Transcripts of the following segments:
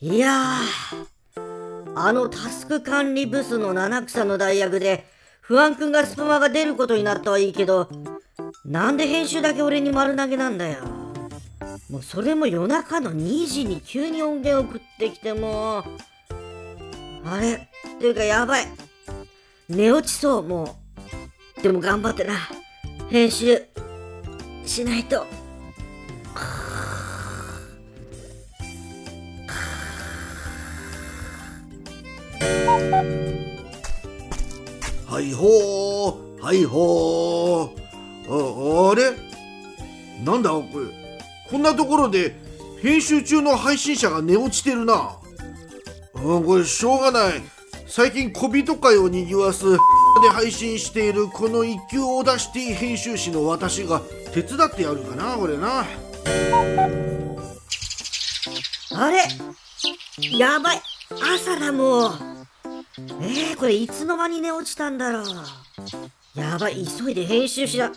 いやー、あのタスク管理ブスの七草の代役で、不安くんがスプマが出ることになったはいいけど、なんで編集だけ俺に丸投げなんだよ。もうそれも夜中の2時に急に音源送ってきてもあれっていうかやばい。寝落ちそう、もう。でも頑張ってな。編集しないと。はいほーはいほー。ああれ？なんだこれ。こんなところで編集中の配信者が寝落ちてるな。うんこれしょうがない。最近小人会をにぎわすで配信しているこの一級オーダーシティ編集士の私が手伝ってやるかなこれな。あれ？やばい。朝だもう。えー、これいつの間に寝落ちたんだろう。やばい急いで編集しな。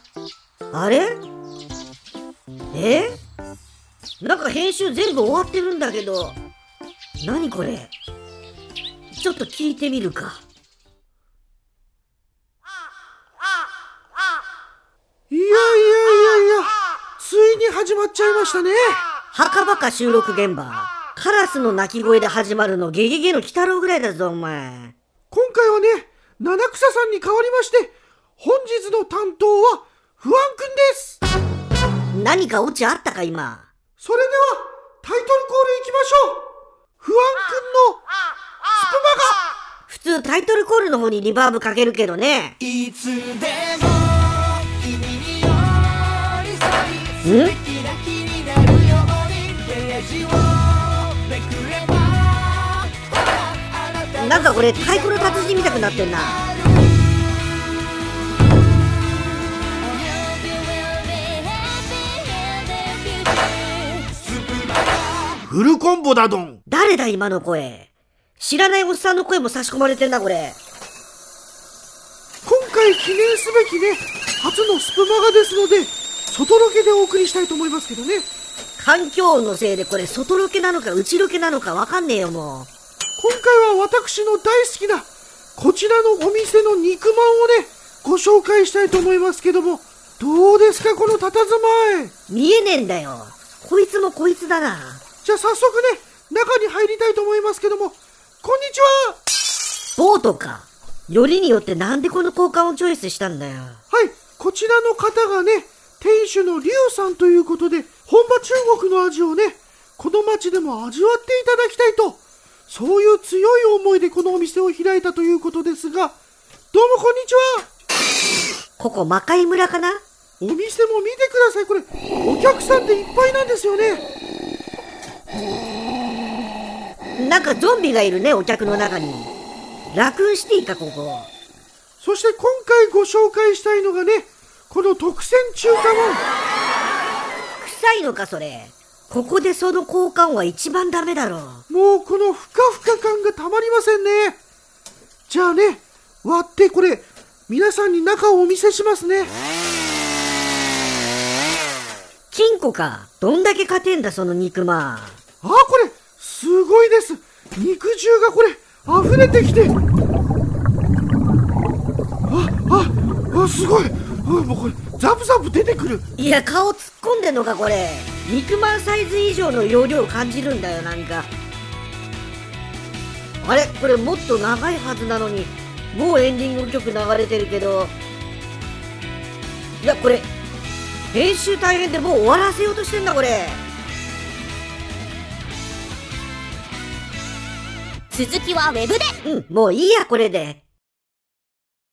あれ？えなんか編集全部終わってるんだけど。何これ？ちょっと聞いてみるか。いやいやいやいやついに始まっちゃいましたね。墓場か収録現場カラスの鳴き声で始まるのゲゲゲの鬼太郎ぐらいだぞお前。今回はね七草さんに代わりまして本日の担当は不安くんです。何かオチあったか今？それではタイトルコールいきましょう。不安くんのスプマが。普通タイトルコールの方にリバーブかけるけどね。いつでも君に寄り添いん？素敵な日になるようにページをなんかこれ太鼓の達人みたくなってんな。フルコンボだどん。誰だ今の声。知らないおっさんの声も差し込まれてんなこれ。今回記念すべきね初のスプマガですので外ロケでお送りしたいと思いますけどね環境音のせいでこれ外ロケなのか内ロケなのかわかんねえよもう。今回は私の大好きなこちらのお店の肉まんをねご紹介したいと思いますけどもどうですかこの佇まい？見えねえんだよ。こいつもこいつだな。じゃあ早速ね中に入りたいと思いますけどもこんにちは！ボートか。よりによってなんでこの交換をチョイスしたんだよ。はいこちらの方がね店主のリュウさんということで本場中国の味をねこの町でも味わっていただきたいとそういう強い思いでこのお店を開いたということですがどうもこんにちは。ここ魔界村かな？お店も見てください。これお客さんでいっぱいなんですよね。なんかゾンビがいるねお客の中に。ラクーンシティかここそして今回ご紹介したいのがねこの特選中華まん臭いのかそれ。ここでその交換は一番ダメだろう。もうこのふかふか感がたまりませんね。じゃあね割ってこれ皆さんに中をお見せしますね。金庫か。どんだけ勝てんだその肉まん。あこれすごいです。肉汁がこれ溢れてきて。あああすごい。あもうこれザブザブ出てくる。いや顔突っ込んでんのかこれ。肉まんサイズ以上の容量感じるんだよなんか。あれ？これもっと長いはずなのにもうエンディング曲流れてるけど。いやこれ編集大変でもう終わらせようとしてんだこれ。続きはウェブで。うんもういいやこれで